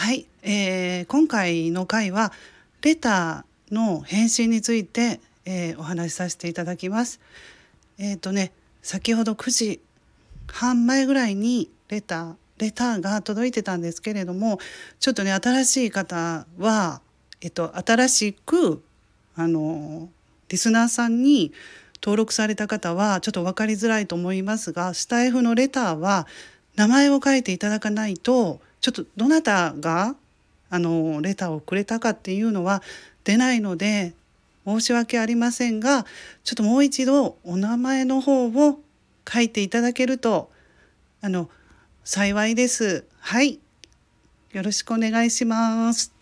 はい、えー、今回の回はレターの返信について、えー、お話しさせていただきます。えっ、ー、とね先ほど9時半前ぐらいにレターレターが届いてたんですけれどもちょっとね新しい方は、えっと、新しくあのリスナーさんに登録された方はちょっと分かりづらいと思いますがスタイフのレターは名前を書いていただかないとちょっとどなたがあのレターをくれたかっていうのは出ないので申し訳ありませんがちょっともう一度お名前の方を書いていただけるとあの幸いです。はい。よろしくお願いします。